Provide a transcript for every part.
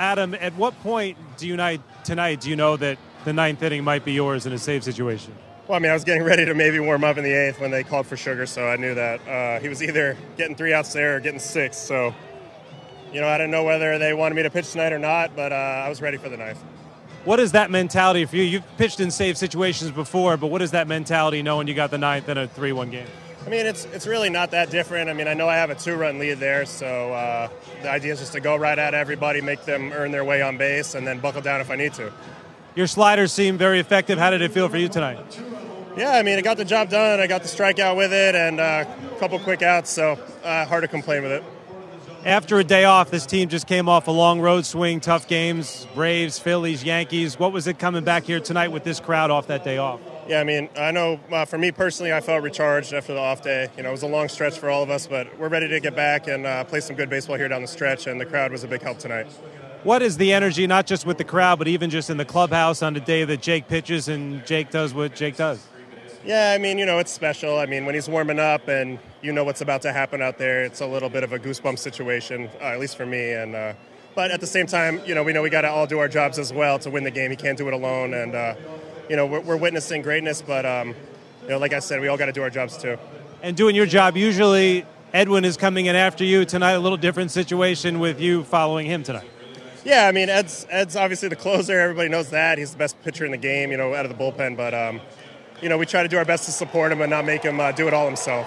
Adam, at what point do you night tonight do you know that the ninth inning might be yours in a save situation? Well, I mean, I was getting ready to maybe warm up in the eighth when they called for Sugar, so I knew that uh, he was either getting three outs there or getting six. So, you know, I didn't know whether they wanted me to pitch tonight or not, but uh, I was ready for the ninth. What is that mentality for you? You've pitched in save situations before, but what is that mentality knowing you got the ninth in a 3 1 game? I mean, it's it's really not that different. I mean, I know I have a two-run lead there, so uh, the idea is just to go right at everybody, make them earn their way on base, and then buckle down if I need to. Your sliders seem very effective. How did it feel for you tonight? Yeah, I mean, it got the job done. I got the strikeout with it, and uh, a couple quick outs, so uh, hard to complain with it. After a day off, this team just came off a long road swing, tough games, Braves, Phillies, Yankees. What was it coming back here tonight with this crowd off that day off? Yeah, I mean, I know uh, for me personally, I felt recharged after the off day. You know, it was a long stretch for all of us, but we're ready to get back and uh, play some good baseball here down the stretch, and the crowd was a big help tonight. What is the energy, not just with the crowd, but even just in the clubhouse on the day that Jake pitches and Jake does what Jake does? Yeah, I mean, you know, it's special. I mean, when he's warming up and you know what's about to happen out there, it's a little bit of a goosebump situation, uh, at least for me. And uh, but at the same time, you know, we know we got to all do our jobs as well to win the game. He can't do it alone, and uh, you know, we're, we're, witnessing greatness. But um, you know, like I said, we all got to do our jobs too. And doing your job, usually Edwin is coming in after you tonight. A little different situation with you following him tonight. Yeah, I mean, Ed's Ed's obviously the closer. Everybody knows that he's the best pitcher in the game. You know, out of the bullpen, but. Um, you know, we try to do our best to support him and not make him uh, do it all himself.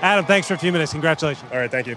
Adam, thanks for a few minutes. Congratulations. All right, thank you.